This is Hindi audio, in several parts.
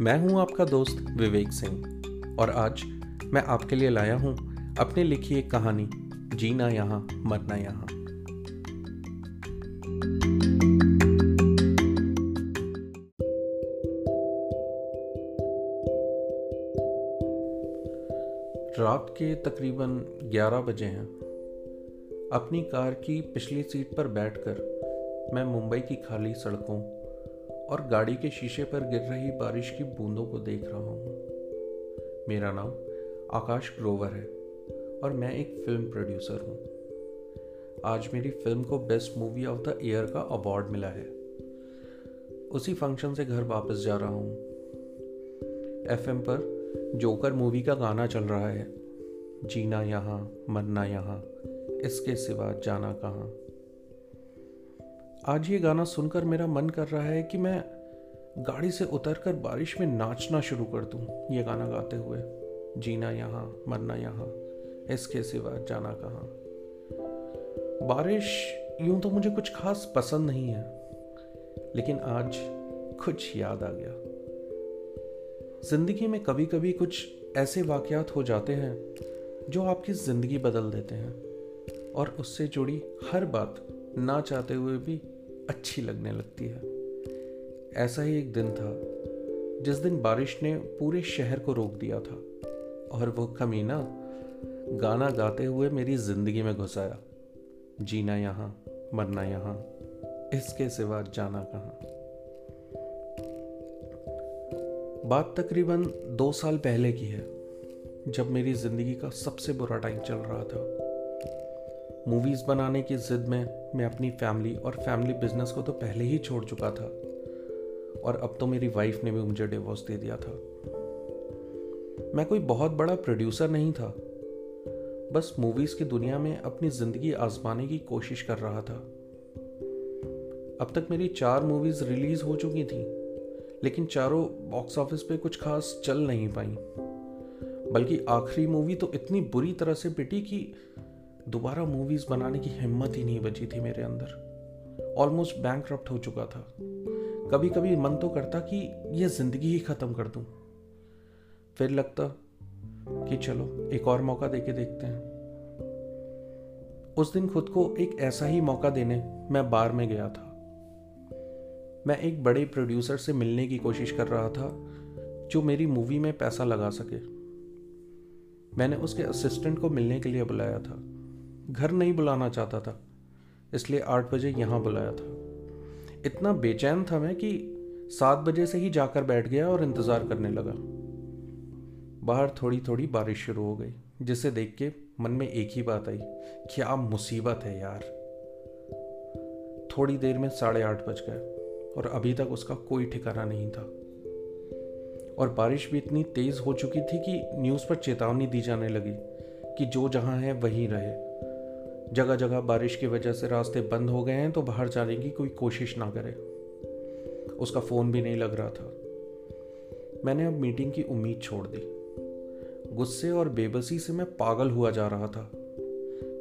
मैं हूँ आपका दोस्त विवेक सिंह, और आज मैं आपके लिए लाया हूँ अपने लिखी एक कहानी, जीना यहाँ, मरना यहाँ। रात के तकरीबन 11 बजे हैं। अपनी कार की पिछली सीट पर बैठकर मैं मुंबई की खाली सड़कों और गाड़ी के शीशे पर गिर रही बारिश की बूंदों को देख रहा हूँ। मेरा नाम आकाश ग्रोवर है और मैं एक फ़िल्म प्रोड्यूसर हूँ। आज मेरी फ़िल्म को best movie of the year का अवार्ड मिला है। उसी फ़ंक्शन से घर वापस जा रहा हूँ। एफएम पर जोकर मूवी का गाना चल रहा है। जीना यहाँ, मरना यहाँ, इसके सिवा जाना कहाँ? आज ये गाना सुनकर मेरा मन कर रहा है कि मैं गाड़ी से उतरकर बारिश में नाचना शुरू कर दूँ, ये गाना गाते हुए। जीना यहाँ, मरना यहाँ इसके सिवा जाना कहाँ। बारिश यूँ तो मुझे कुछ खास पसंद नहीं है, लेकिन आज कुछ याद आ गया। ज़िंदगी में कभी कभी कुछ ऐसे वाकयात हो जाते हैं, जो आपकी ज़िंदगी बदल देते हैं, और उससे जुड़ी हर बात ना चाहते हुए भी अच्छी लगने लगती है। ऐसा ही एक दिन था, जिस दिन बारिश ने पूरे शहर को रोक दिया था, और वो कमीना गाना गाते हुए मेरी ज़िंदगी में घुसाया। जीना यहाँ, मरना यहाँ, इसके सिवा जाना कहाँ। बात तकरीबन दो साल पहले की है, जब मेरी ज़िंदगी का सबसे बुरा टाइम चल रहा था। मूवीज़ बनाने की ज़िद में मैं अपनी फैमिली और फैमिली बिज़नेस को तो पहले ही छोड़ चुका था। और अब तो मेरी वाइफ ने भी मुझे डिवोर्स दे दिया था। मैं कोई बहुत बड़ा प्रोड्यूसर नहीं था। बस मूवीज़ की दुनिया में अपनी ज़िंदगी आजमाने की कोशिश कर रहा था। अब तक मेरी चार मूवीज़ रिलीज़ हो चुकी थी, लेकिन चारों बॉक्स ऑफ़िस पे कुछ खास चल नहीं पाई। बल्कि आखिरी मूवी तो इतनी बुरी तरह से पिटी कि दोबारा मूवीज़ बनाने की हिम्मत ही नहीं बची थी मेरे अंदर। ऑलमोस्ट बैंक हो चुका था। कभी कभी मन तो करता कि यह ज़िंदगी ही खत्म कर दूँ। फिर लगता कि चलो, एक और मौका देके देखते हैं। उस दिन खुद को एक ऐसा ही मौका देने मैं बार में गया था। मैं एक बड़े प्रोड्यूसर से मिलने की कोशिश कर रहा था, जो मेरी मूवी में पैसा लगा सके। मैंने उसके असिस्टेंट को मिलने के लिए बुलाया था। घर नहीं बुलाना चाहता था, इसलिए आठ बजे यहाँ बुलाया था। इतना बेचैन था मैं कि सात बजे से ही जाकर बैठ गया और इंतज़ार करने लगा। बाहर थोड़ी थोड़ी बारिश शुरू हो गई, जिसे देख के मन में एक ही बात आई, क्या मुसीबत है यार। थोड़ी देर में साढ़े आठ बज गए और अभी तक उसका कोई ठिकाना नहीं था। और बारिश भी इतनी तेज़ हो चुकी थी कि न्यूज़ पर चेतावनी दी जाने लगी कि जो जहाँ है वहीं रहे। जगह जगह बारिश की वजह से रास्ते बंद हो गए हैं तो बाहर जाने की कोई कोशिश ना करे। उसका फ़ोन भी नहीं लग रहा था। मैंने अब मीटिंग की उम्मीद छोड़ दी। गुस्से और बेबसी से मैं पागल हुआ जा रहा था।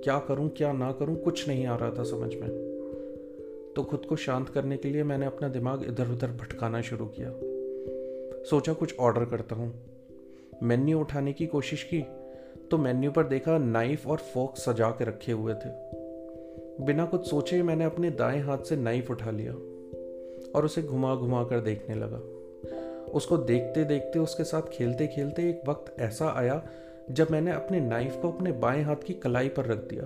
क्या करूँ, क्या ना करूँ, कुछ नहीं आ रहा था समझ में। तो खुद को शांत करने के लिए मैंने अपना दिमाग इधर उधर भटकाना शुरू किया। सोचा कुछ ऑर्डर करता हूँ। मेन्यू उठाने की कोशिश की तो मेन्यू पर देखा नाइफ और फोक सजा के रखे हुए थे। बिना कुछ सोचे मैंने अपने दाएँ हाथ से नाइफ उठा लिया और उसे घुमा घुमा कर देखने लगा। उसको देखते देखते उसके साथ खेलते खेलते एक वक्त ऐसा आया जब मैंने अपने नाइफ को अपने बाएँ हाथ की कलाई पर रख दिया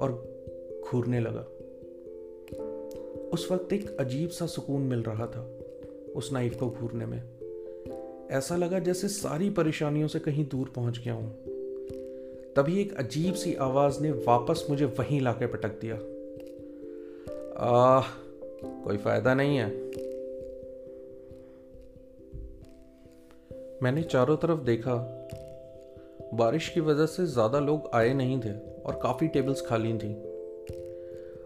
और घूरने लगा। उस वक्त एक अजीब सा सुकून मिल रहा था उस नाइफ को घूरने में। ऐसा लगा जैसे सारी परेशानियों से कहीं दूर पहुँच गया हूँ। तभी एक अजीब सी आवाज़ ने वापस मुझे वहीं लाके पटक दिया। आ, कोई फ़ायदा नहीं है। मैंने चारों तरफ़ देखा। बारिश की वजह से ज़्यादा लोग आए नहीं थे और काफ़ी टेबल्स खाली थी।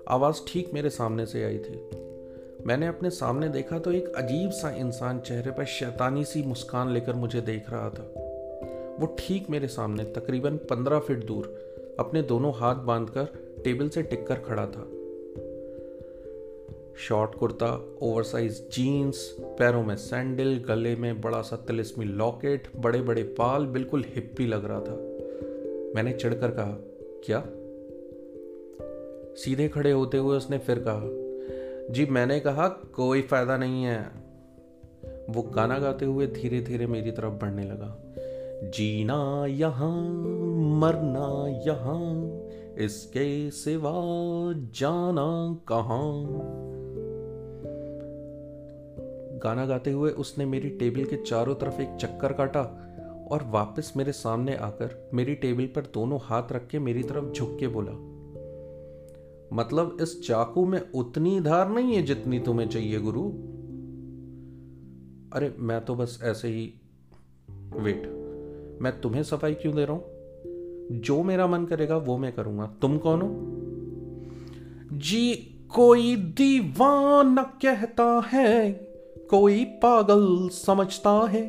आवाज़ ठीक मेरे सामने से आई थी। मैंने अपने सामने देखा तो एक अजीब सा इंसान चेहरे पर शैतानी सी मुस्कान लेकर मुझे देख रहा था। वो ठीक मेरे सामने, तकरीबन पंद्रह फीट दूर, अपने दोनों हाथ बांधकर टेबल से टिक कर खड़ा था। शॉर्ट कुर्ता ओवरसाइज जीन्स पैरों में सैंडल गले में बड़ा सा तिलिस्मी लॉकेट बड़े बड़े पाल बिल्कुल हिप्पी लग रहा था। मैंने चिढ़कर कहा, क्या? सीधे खड़े होते हुए उसने फिर कहा, जी, मैंने कहा, कोई फ़ायदा नहीं है। वो गाना गाते हुए धीरे धीरे मेरी तरफ़ बढ़ने लगा। जीना यहाँ, मरना यहाँ, इसके सिवा जाना कहाँ? गाना गाते हुए उसने मेरी टेबल के चारों तरफ़ एक चक्कर काटा और वापस मेरे सामने आकर मेरी टेबल पर दोनों हाथ रख के मेरी तरफ़ झुक के बोला मतलब इस चाकू में उतनी धार नहीं है जितनी तुम्हें चाहिए, गुरु? अरे, मैं तो बस ऐसे ही वेट मैं तुम्हें सफ़ाई क्यों दे रहा हूँ? जो मेरा मन करेगा, वो मैं करूँगा। तुम कौन हो? जी, कोई दीवाना कहता है, कोई पागल समझता है।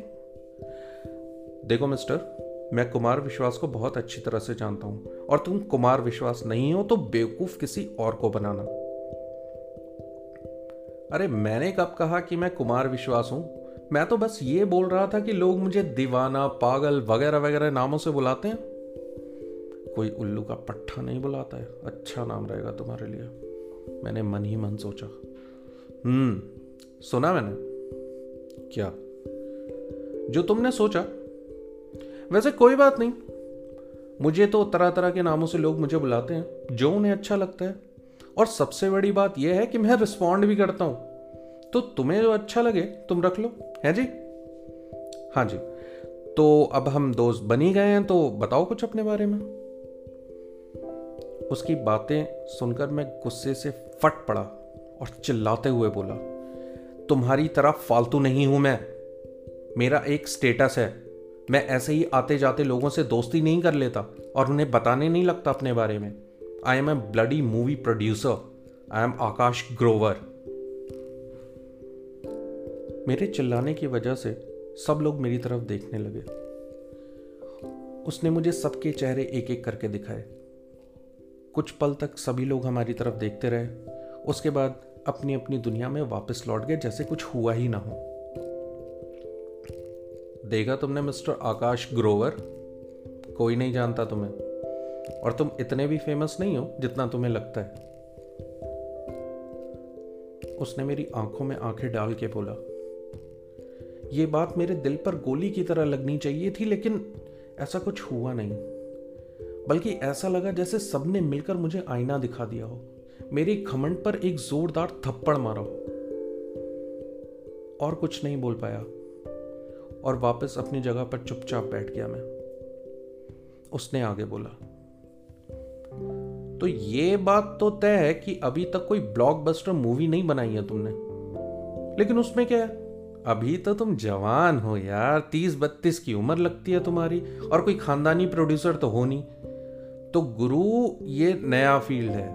देखो मिस्टर, मैं कुमार विश्वास को बहुत अच्छी तरह से जानता हूँ, और तुम कुमार विश्वास नहीं हो तो बेवकूफ़ किसी और को बनाना। अरे, मैंने कब कहा कि मैं कुमार विश्वास हूँ? मैं तो बस ये बोल रहा था कि लोग मुझे दीवाना, पागल वगैरह वगैरह नामों से बुलाते हैं। कोई उल्लू का पट्टा नहीं बुलाता है। अच्छा नाम रहेगा तुम्हारे लिए। मैंने मन ही मन सोचा। हम्म सुना मैंने। क्या? जो तुमने सोचा। वैसे कोई बात नहीं। मुझे तो तरह तरह के नामों से लोग मुझे बुलाते हैं, जो उन्हें अच्छा लगता है। और सबसे बड़ी बात यह है कि मैं रिस्पॉन्ड भी करता हूँ। तो तुम्हें जो अच्छा लगे, तुम रख लो। है जी? हाँ जी। तो अब हम दोस्त बनी गए हैं तो बताओ कुछ अपने बारे में। उसकी बातें सुनकर मैं गुस्से से फट पड़ा और चिल्लाते हुए बोला, तुम्हारी तरह फालतू नहीं हूँ मैं। मेरा एक स्टेटस है। मैं ऐसे ही आते जाते लोगों से दोस्ती नहीं कर लेता और उन्हें बताने नहीं लगता अपने बारे में। I am a bloody movie producer I am Akash Grover मेरे चिल्लाने की वजह से सब लोग मेरी तरफ़ देखने लगे। उसने मुझे सबके चेहरे एक एक करके दिखाए। कुछ पल तक सभी लोग हमारी तरफ़ देखते रहे। उसके बाद अपनी अपनी दुनिया में वापस लौट गए, जैसे कुछ हुआ ही ना हो। देखा तुमने मिस्टर आकाश ग्रोवर? कोई नहीं जानता तुम्हें। और तुम इतने भी फ़ेमस नहीं हो, जितना तुम्हें लगता है। उसने मेरी आँखों में आँखें डाल के बोला ये बात मेरे दिल पर गोली की तरह लगनी चाहिए थी, लेकिन ऐसा कुछ हुआ नहीं। बल्कि ऐसा लगा जैसे सबने मिलकर मुझे आईना दिखा दिया हो। मेरे घमंड पर एक जोरदार थप्पड़ मारा और कुछ नहीं बोल पाया। और वापस अपनी जगह पर चुपचाप बैठ गया मैं। उसने आगे बोला तो ये बात तो तय है कि अभी तक कोई ब्लॉकबस्टर मूवी नहीं बनाई है तुमने। लेकिन उसमें क्या है? अभी तो तुम जवान हो यार। तीस बत्तीस की उम्र लगती है तुम्हारी और कोई खानदानी प्रोड्यूसर तो हो नहीं। तो गुरु, ये नया फ़ील्ड है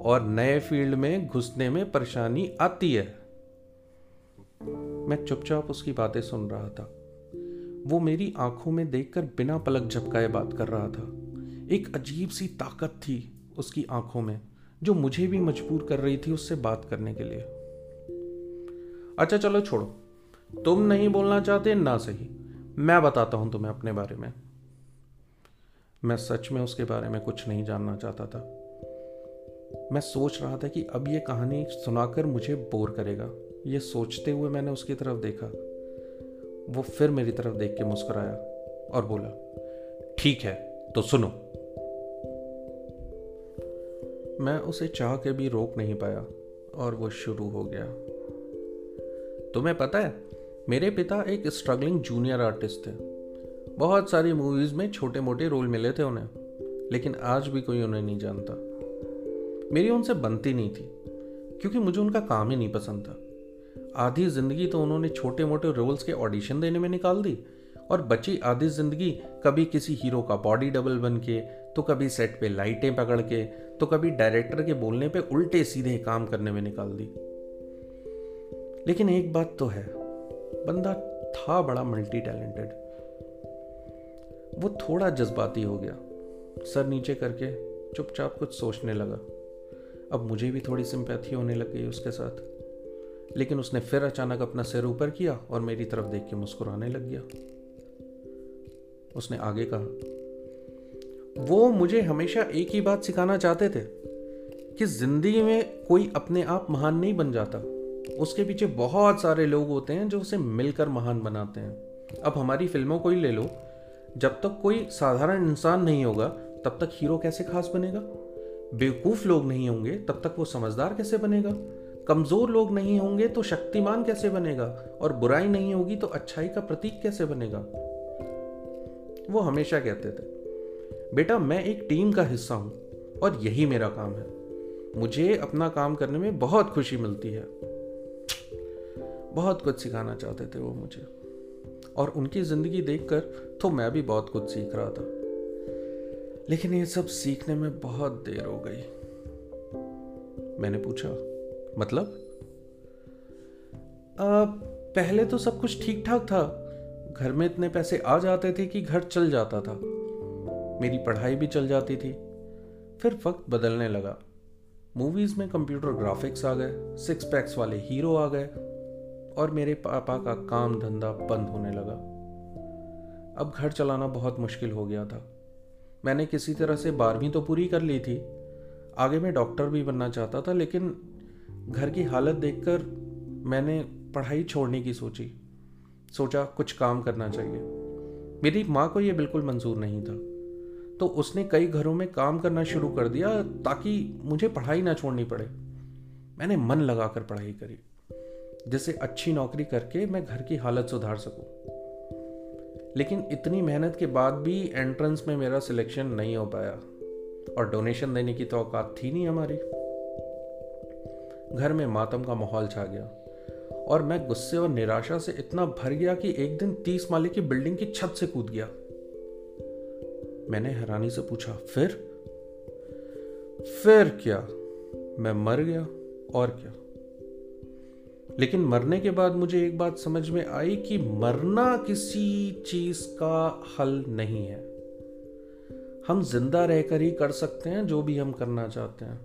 और नए फ़ील्ड में घुसने में परेशानी आती है। मैं चुपचाप उसकी बातें सुन रहा था। वो मेरी आँखों में देखकर बिना पलक झपकाए बात कर रहा था। एक अजीब सी ताकत थी उसकी आँखों में, जो मुझे भी मजबूर कर रही थी उससे बात करने के लिए। अच्छा चलो छोड़ो। तुम नहीं बोलना चाहते, ना सही। मैं बताता हूँ तुम्हें अपने बारे में। मैं सच में उसके बारे में कुछ नहीं जानना चाहता था। मैं सोच रहा था कि अब ये कहानी सुनाकर मुझे बोर करेगा। ये सोचते हुए मैंने उसकी तरफ़ देखा। वो फिर मेरी तरफ़ देख के मुस्कुराया और बोला, ठीक है तो सुनो। मैं उसे चाह के भी रोक नहीं पाया और वो शुरू हो गया। तुम्हें पता है मेरे पिता एक स्ट्रगलिंग जूनियर आर्टिस्ट थे। बहुत सारी मूवीज़ में छोटे मोटे रोल मिले थे उन्हें, लेकिन आज भी कोई उन्हें नहीं जानता। मेरी उनसे बनती नहीं थी, क्योंकि मुझे उनका काम ही नहीं पसंद था। आधी ज़िंदगी तो उन्होंने छोटे मोटे रोल्स के ऑडिशन देने में निकाल दी, और बची आधी ज़िंदगी कभी किसी हीरो का बॉडी डबल बन के तो कभी सेट पे लाइटें पकड़ के तो कभी डायरेक्टर के बोलने पे उल्टे सीधे काम करने में निकाल दी। लेकिन एक बात तो है बंदा था बड़ा मल्टी टैलेंटेड वो थोड़ा जज्बाती हो गया। सर नीचे करके चुपचाप कुछ सोचने लगा। अब मुझे भी थोड़ी सिंपैथी होने लग गई उसके साथ। लेकिन उसने फिर अचानक अपना सिर ऊपर किया और मेरी तरफ़ देख के मुस्कुराने लग गया। उसने आगे कहा, वो मुझे हमेशा एक ही बात सिखाना चाहते थे कि ज़िंदगी में कोई अपने आप महान नहीं बन जाता। उसके पीछे बहुत सारे लोग होते हैं जो उसे मिलकर महान बनाते हैं। अब हमारी फ़िल्मों को ही ले लो। जब तक कोई साधारण इंसान नहीं होगा, तब तक हीरो कैसे खास बनेगा? बेवकूफ़ लोग नहीं होंगे, तब तक वो समझदार कैसे बनेगा? कमज़ोर लोग नहीं होंगे तो शक्तिमान कैसे बनेगा? और बुराई नहीं होगी तो अच्छाई का प्रतीक कैसे बनेगा? वो हमेशा कहते थे, बेटा, मैं एक टीम का हिस्सा हूँ और यही मेरा काम है। मुझे अपना काम करने में बहुत खुशी मिलती है। बहुत कुछ सिखाना चाहते थे वो मुझे। और उनकी ज़िंदगी देखकर तो मैं भी बहुत कुछ सीख रहा था। लेकिन ये सब सीखने में बहुत देर हो गई। मैंने पूछा मतलब? आ, पहले तो सब कुछ ठीक ठाक था। घर में इतने पैसे आ जाते थे कि घर चल जाता था। मेरी पढ़ाई भी चल जाती थी। फिर वक्त बदलने लगा। मूवीज़ में कंप्यूटर ग्राफिक्स आ गए सिक्स पैक्स वाले हीरो आ गए और मेरे पापा का काम धंधा बंद होने लगा। अब घर चलाना बहुत मुश्किल हो गया था। मैंने किसी तरह से बारहवीं तो पूरी कर ली थी। आगे मैं डॉक्टर भी बनना चाहता था, लेकिन घर की हालत देखकर मैंने पढ़ाई छोड़ने की सोची। सोचा कुछ काम करना चाहिए। मेरी माँ को यह बिल्कुल मंजूर नहीं था। तो उसने कई घरों में काम करना शुरू कर दिया ताकि मुझे पढ़ाई ना छोड़नी पड़े। मैंने मन लगाकर पढ़ाई करी। जिससे अच्छी नौकरी करके मैं घर की हालत सुधार सकूँ। लेकिन इतनी मेहनत के बाद भी एंट्रेंस में मेरा सिलेक्शन नहीं हो पाया। और डोनेशन देने की तो औकात थी नहीं हमारी। घर में मातम का माहौल छा गया। और मैं गुस्से और निराशा से इतना भर गया कि एक दिन तीस माले की बिल्डिंग की छत से कूद गया। मैंने हैरानी से पूछा, फिर? फिर क्या? मैं मर गया? और क्या? लेकिन मरने के बाद मुझे एक बात समझ में आई कि मरना किसी चीज़ का हल नहीं है। हम ज़िंदा रहकर ही कर सकते हैं जो भी हम करना चाहते हैं।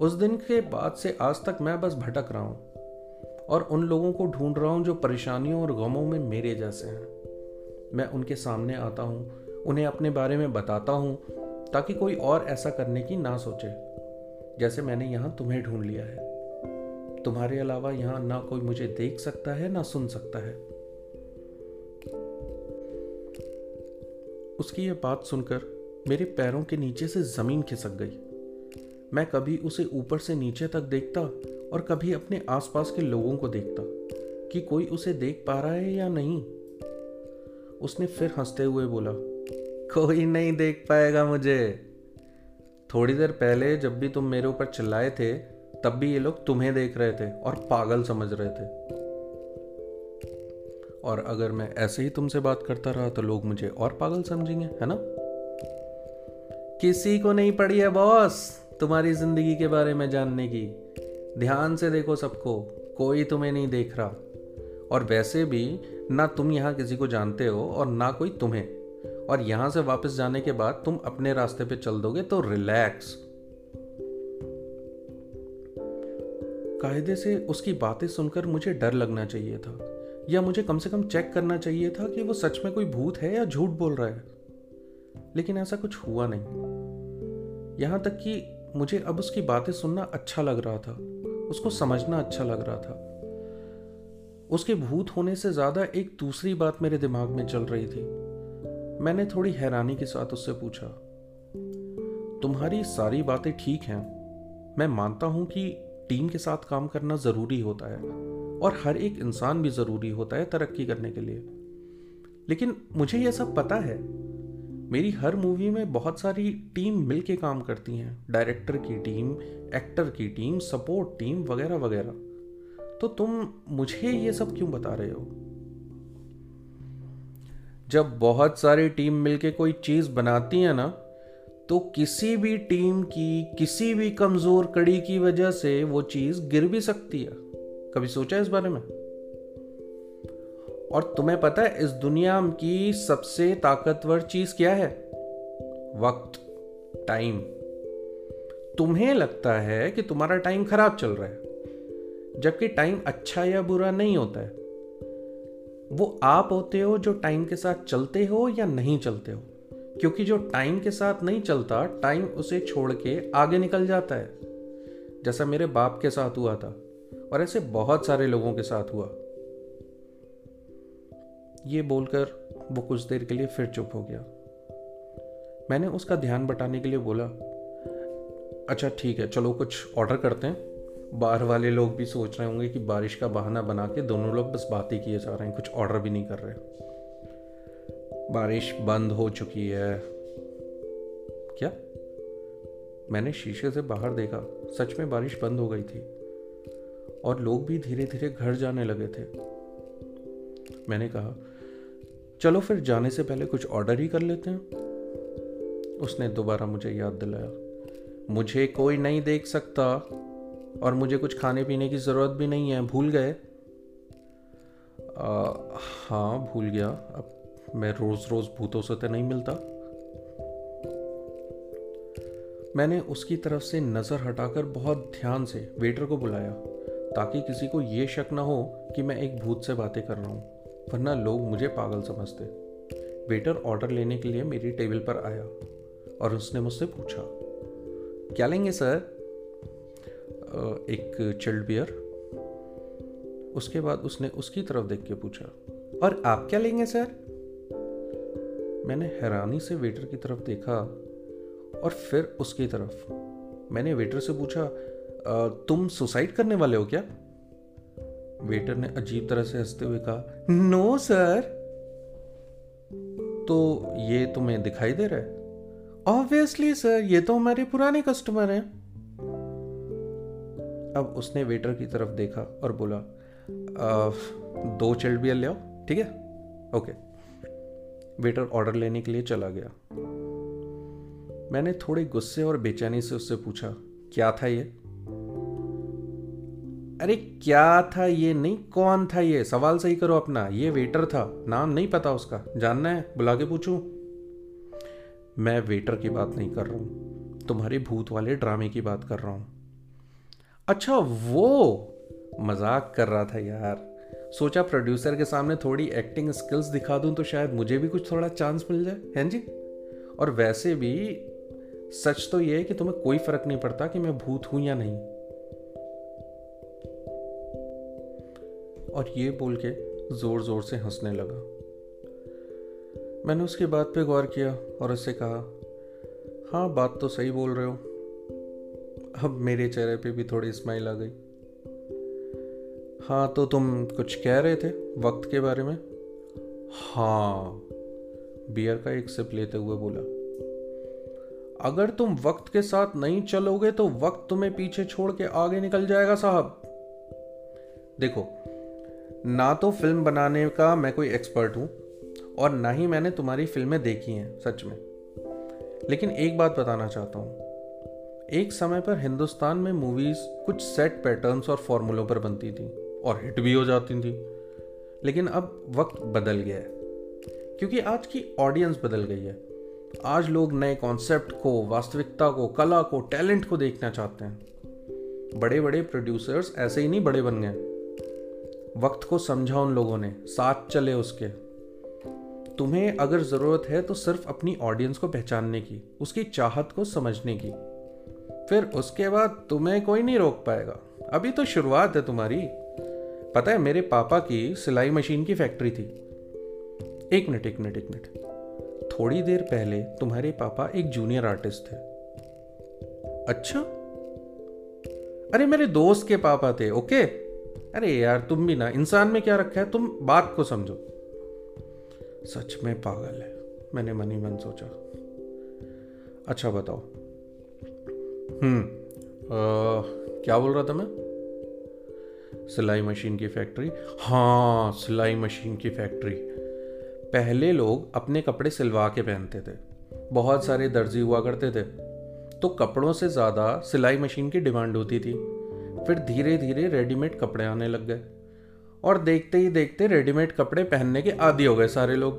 उस दिन के बाद से आज तक मैं बस भटक रहा हूँ और उन लोगों को ढूंढ रहा हूँ जो परेशानियों और गमों में मेरे जैसे हैं। मैं उनके सामने आता हूँ, उन्हें अपने बारे में बताता हूँ, ताकि कोई और ऐसा करने की ना सोचे, जैसे मैंने यहाँ तुम्हें ढूंढ लिया है। तुम्हारे अलावा यहाँ ना कोई मुझे देख सकता है, ना सुन सकता है। उसकी यह बात सुनकर मेरे पैरों के नीचे से ज़मीन खिसक गई। मैं कभी उसे ऊपर से नीचे तक देखता और कभी अपने आसपास के लोगों को देखता कि कोई उसे देख पा रहा है या नहीं। उसने फिर हँसते हुए बोला, कोई नहीं देख पाएगा मुझे। थोड़ी देर पहले जब भी तुम मेरे ऊपर चिल्लाए थे तब भी ये लोग तुम्हें देख रहे थे और पागल समझ रहे थे। और अगर मैं ऐसे ही तुमसे बात करता रहा तो लोग मुझे और पागल समझेंगे, है ना? किसी को नहीं पड़ी है बॉस तुम्हारी ज़िंदगी के बारे में जानने की। ध्यान से देखो सबको, कोई तुम्हें नहीं देख रहा। और वैसे भी ना तुम यहाँ किसी को जानते हो और ना कोई तुम्हें। और यहाँ से वापस जाने के बाद तुम अपने रास्ते पे चल दोगे तो रिलैक्स। कायदे से उसकी बातें सुनकर मुझे डर लगना चाहिए था, या मुझे कम से कम चेक करना चाहिए था कि वो सच में कोई भूत है या झूठ बोल रहा है। लेकिन ऐसा कुछ हुआ नहीं। यहाँ तक कि मुझे अब उसकी बातें सुनना अच्छा लग रहा था, उसको समझना अच्छा लग रहा था। उसके भूत होने से ज़्यादा एक दूसरी बात मेरे दिमाग में चल रही थी। मैंने थोड़ी हैरानी के साथ उससे पूछा, तुम्हारी सारी बातें ठीक हैं। मैं मानता हूँ कि टीम के साथ काम करना ज़रूरी होता है और हर एक इंसान भी ज़रूरी होता है तरक्की करने के लिए। लेकिन मुझे यह सब पता है, मेरी हर मूवी में बहुत सारी टीम मिल काम करती हैं डायरेक्टर की टीम एक्टर की टीम सपोर्ट टीम वगैरह वगैरह। तो तुम मुझे ये सब क्यों बता रहे हो? जब बहुत सारी टीम मिलके कोई चीज़ बनाती है ना तो किसी भी टीम की, किसी भी कमज़ोर कड़ी की वजह से वो चीज़ गिर भी सकती है। कभी सोचा इस बारे में? और तुम्हें पता है, इस दुनिया की सबसे ताकतवर चीज़ क्या है? वक्त, टाइम। तुम्हें लगता है कि तुम्हारा टाइम खराब चल रहा है, जबकि टाइम अच्छा या बुरा नहीं होता है। वो आप होते हो जो टाइम के साथ चलते हो या नहीं चलते हो। क्योंकि जो टाइम के साथ नहीं चलता टाइम उसे छोड़ के आगे निकल जाता है। जैसा मेरे बाप के साथ हुआ था और ऐसे बहुत सारे लोगों के साथ हुआ। ये बोलकर वो कुछ देर के लिए फिर चुप हो गया। मैंने उसका ध्यान बटाने के लिए बोला अच्छा ठीक है, चलो कुछ ऑर्डर करते हैं। बाहर वाले लोग भी सोच रहे होंगे कि बारिश का बहाना बना के दोनों लोग बस बातें किए जा रहे हैं, कुछ ऑर्डर भी नहीं कर रहे बारिश बंद हो चुकी है। क्या? मैंने शीशे से बाहर देखा, सच में बारिश बंद हो गई थी। और लोग भी धीरे धीरे घर जाने लगे थे। मैंने कहा, चलो फिर जाने से पहले कुछ ऑर्डर ही कर लेते हैं। उसने दोबारा मुझे याद दिलाया, मुझे कोई नहीं देख सकता और मुझे कुछ खाने पीने की ज़रूरत भी नहीं है, भूल गए? हाँ भूल गया। अब मैं रोज़ रोज़ भूतों से तो नहीं मिलता। मैंने उसकी तरफ़ से नज़र हटाकर बहुत ध्यान से वेटर को बुलाया, ताकि किसी को ये शक ना हो कि मैं एक भूत से बातें कर रहा हूँ, वरना लोग मुझे पागल समझते। वेटर ऑर्डर लेने के लिए मेरी टेबल पर आया और उसने मुझसे पूछा, क्या लेंगे सर? एक चिल्ड बियर। उसके बाद उसने उसकी तरफ़ देख के पूछा, और आप क्या लेंगे सर? मैंने हैरानी से वेटर की तरफ़ देखा और फिर उसकी तरफ़। मैंने वेटर से पूछा तुम सुसाइड करने वाले हो क्या? वेटर ने अजीब तरह से हँसते हुए कहा, नो, सर। तो ये तुम्हें दिखाई दे रहा है? ऑब्वियसली सर, ये तो हमारे पुराने कस्टमर हैं। अब उसने वेटर की तरफ़ देखा और बोला दो चिल्ड बियर ले आओ, ठीक है? ओके। वेटर ऑर्डर लेने के लिए चला गया। मैंने थोड़े गुस्से और बेचैनी से उससे पूछा, क्या था ये? अरे, क्या था ये? नहीं, कौन था ये? सवाल सही करो अपना। ये वेटर था। नाम नहीं पता उसका। जानना है? बुला के पूछूँ? मैं वेटर की बात नहीं कर रहा हूँ। तुम्हारे भूत वाले ड्रामे की बात कर रहा हूँ। अच्छा वो? मज़ाक कर रहा था यार। सोचा प्रोड्यूसर के सामने थोड़ी एक्टिंग स्किल्स दिखा दूँ तो शायद मुझे भी कुछ थोड़ा चांस मिल जाए, हैं जी? और वैसे भी, सच तो ये है कि तुम्हें कोई फ़र्क नहीं पड़ता कि मैं भूत हूँ या नहीं। और ये बोल के ज़ोर ज़ोर से हंसने लगा। मैंने उसकी बात पे गौर किया और उससे कहा हाँ बात तो सही बोल रहे हो। अब मेरे चेहरे पे भी थोड़ी स्माइल आ गई। हाँ तो तुम कुछ कह रहे थे वक्त के बारे में? हाँ बियर का एक सिप लेते हुए बोला। अगर तुम वक्त के साथ नहीं चलोगे तो वक्त तुम्हें पीछे छोड़ के आगे निकल जाएगा, साहब। देखो, ना तो फ़िल्म बनाने का मैं कोई एक्सपर्ट हूँ, और ना ही मैंने तुम्हारी फ़िल्में देखी हैं, सच में। लेकिन एक बात बताना चाहता हूँ। एक समय पर हिंदुस्तान में मूवीज़ कुछ सेट पैटर्न्स और फॉर्मूलों पर बनती थी। और हिट भी हो जाती थी। लेकिन अब वक्त बदल गया है, क्योंकि आज की ऑडियंस बदल गई है। आज लोग नए कॉन्सेप्ट को, वास्तविकता को, कला को टैलेंट को देखना चाहते हैं। बड़े बड़े प्रोड्यूसर्स ऐसे ही नहीं बड़े बन गए। वक्त को समझा उन लोगों ने, साथ चले उसके। तुम्हें अगर ज़रूरत है तो सिर्फ़ अपनी ऑडियंस को पहचानने की, उसकी चाहत को समझने की। फिर उसके बाद तुम्हें कोई नहीं रोक पाएगा। अभी तो शुरुआत है तुम्हारी। पता है, मेरे पापा की सिलाई मशीन की फैक्ट्री थी। एक मिनट एक मिनट एक मिनट। थोड़ी देर पहले तुम्हारे पापा एक जूनियर आर्टिस्ट थे। अच्छा? अरे, मेरे दोस्त के पापा थे, ओके? अरे यार, तुम भी ना, इंसान में क्या रखा है, तुम बात को समझो। सच में पागल है, मैंने मनी मन सोचा। अच्छा बताओ। हम्म क्या बोल रहा था मैं? सिलाई मशीन की फैक्ट्री। हाँ सिलाई मशीन की फैक्ट्री। पहले लोग अपने कपड़े सिलवा के पहनते थे। बहुत सारे दर्जी हुआ करते थे। तो कपड़ों से ज़्यादा सिलाई मशीन की डिमांड होती थी। फिर धीरे धीरे रेडीमेड कपड़े आने लग गए। और देखते ही देखते रेडीमेड कपड़े पहनने के आदि हो गए सारे लोग।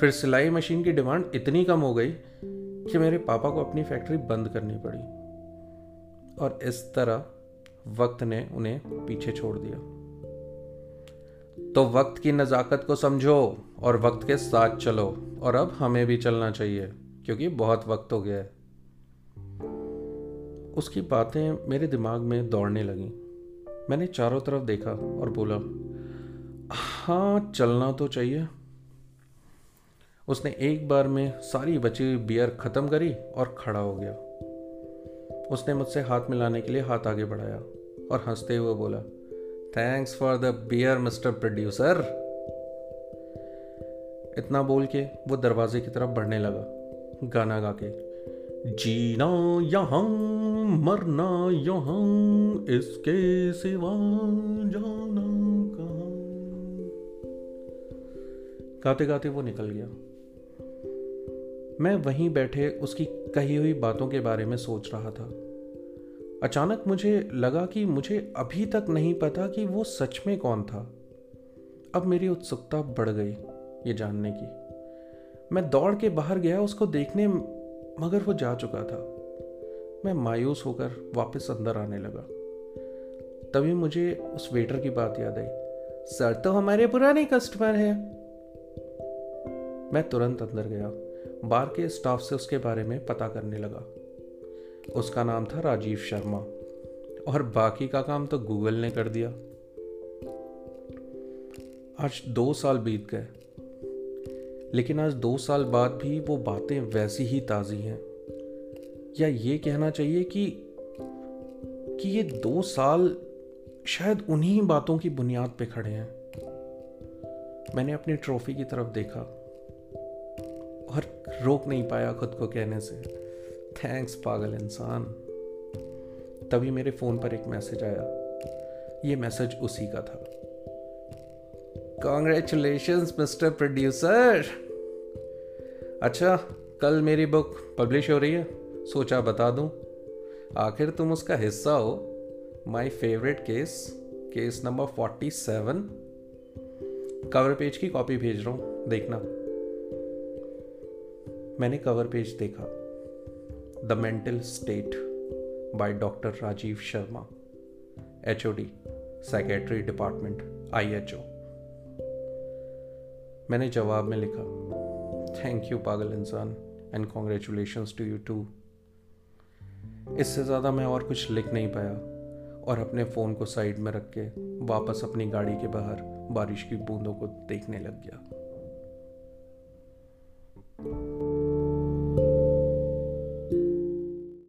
फिर सिलाई मशीन की डिमांड इतनी कम हो गई कि मेरे पापा को अपनी फैक्ट्री बंद करनी पड़ी। और इस तरह वक्त ने उन्हें पीछे छोड़ दिया। तो वक्त की नज़ाकत को समझो और वक्त के साथ चलो और अब हमें भी चलना चाहिए, क्योंकि बहुत वक्त हो गया है। उसकी बातें मेरे दिमाग में दौड़ने लगी। मैंने चारों तरफ़ देखा और बोला हाँ चलना तो चाहिए। उसने एक बार में सारी बची हुई बियर ख़त्म करी और खड़ा हो गया। उसने मुझसे हाथ मिलाने के लिए हाथ आगे बढ़ाया और हँसते हुए बोला thanks for the beer mister producer इतना बोल के वो दरवाजे की तरफ़ बढ़ने लगा, गाना गा के। जीना यहाँ, मरना यहाँ, इसके सिवा जाना कहाँ? गाते गाते वो निकल गया। मैं वहीं बैठे उसकी कही हुई बातों के बारे में सोच रहा था। अचानक मुझे लगा कि मुझे अभी तक नहीं पता कि वो सच में कौन था। अब मेरी उत्सुकता बढ़ गई ये जानने की। मैं दौड़ के बाहर गया, उसको देखने मगर वो जा चुका था। मैं मायूस होकर वापस अंदर आने लगा। तभी मुझे उस वेटर की बात याद आई। सर तो हमारे पुराने कस्टमर हैं। मैं तुरंत अंदर गया। बार के स्टाफ से उसके बारे में पता करने लगा। उसका नाम था राजीव शर्मा। और बाकी का काम तो गूगल ने कर दिया। आज दो साल बीत गए। लेकिन आज दो साल बाद भी वो बातें वैसी ही ताज़ी हैं। या ये कहना चाहिए कि कि ये दो साल शायद उन्हीं बातों की बुनियाद पे खड़े हैं। मैंने अपनी ट्रॉफी की तरफ़ देखा। और रोक नहीं पाया खुद को कहने से। थैंक्स पागल इंसान। तभी मेरे फ़ोन पर एक मैसेज आया। ये मैसेज उसी का था। कॉन्ग्रेचुलेशन मिस्टर प्रोड्यूसर अच्छा कल मेरी बुक पब्लिश हो रही है। सोचा बता दूँ। आखिर तुम उसका हिस्सा हो। My favourite case case number forty seven cover page की कॉपी भेज रहा हूँ। देखना। मैंने कवर पेज देखा। The mental state by doctor Rajeev Sharma H O D psychiatry department I H O मैंने जवाब में लिखा थैंक यू पागल इंसान and congratulation to you too इससे ज़्यादा मैं और कुछ लिख नहीं पाया और अपने फ़ोन को साइड में रख के वापस अपनी गाड़ी के बाहर बारिश की बूंदों को देखने लग गया।